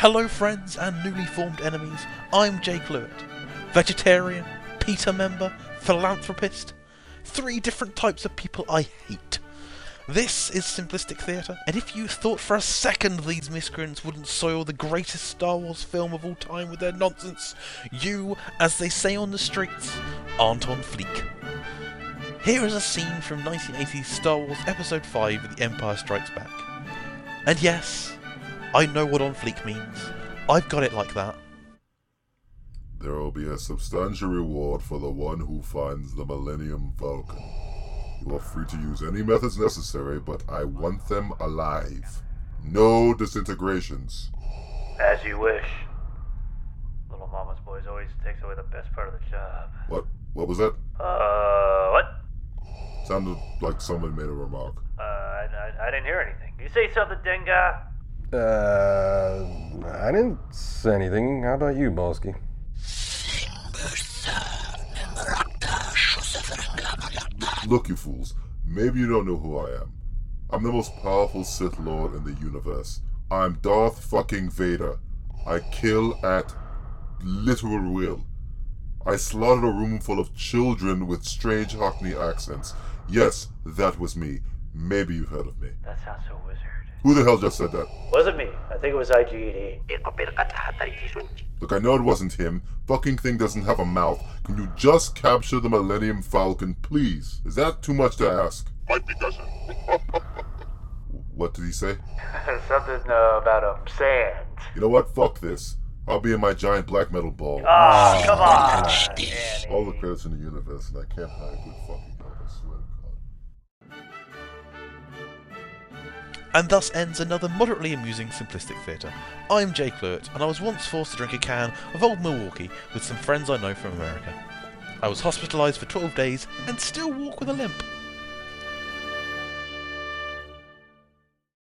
Hello, friends and newly formed enemies. I'm Jake Lewitt. Vegetarian, PETA member, philanthropist. Three different types of people I hate. This is Simplistic Theatre, and if you thought for a second these miscreants wouldn't soil the greatest Star Wars film of all time with their nonsense, you, as they say on the streets, aren't on fleek. Here is a scene from 1980's Star Wars Episode 5 The Empire Strikes Back. And yes, I know what on fleek means. I've got it like that. There will be a substantial reward for the one who finds the Millennium Falcon. You are free to use any methods necessary, but I want them alive. No disintegrations. As you wish. Little Mama's boys always takes away the best part of the job. What? What was that? Uh, what? Sounded like someone made a remark. Uh, I, I, I didn't hear anything. You say something, Dengar? Uh, I didn't say anything. How about you, Balsky? Look, you fools. Maybe you don't know who I am. I'm the most powerful Sith Lord in the universe. I'm Darth fucking Vader. I kill at literal will. I slaughtered a room full of children with strange Cockney accents. Yes, that was me. Maybe you've heard of me. That sounds so wizard. Who the hell just said that? Wasn't me. I think it was IGD. Look, I know it wasn't him. Fucking thing doesn't have a mouth. Can you just capture the Millennium Falcon, please? Is that too much to ask? Might be doesn't. What did he say? something uh, about um, sand. You know what? Fuck this. I'll be in my giant black metal ball. Oh, come on. All the credits in the universe, and I can't find a good fucking help, I swear And thus ends another moderately amusing Simplistic Theatre. I'm Jake Lewitt, and I was once forced to drink a can of Old Milwaukee with some friends I know from America. I was hospitalised for 12 days and still walk with a limp.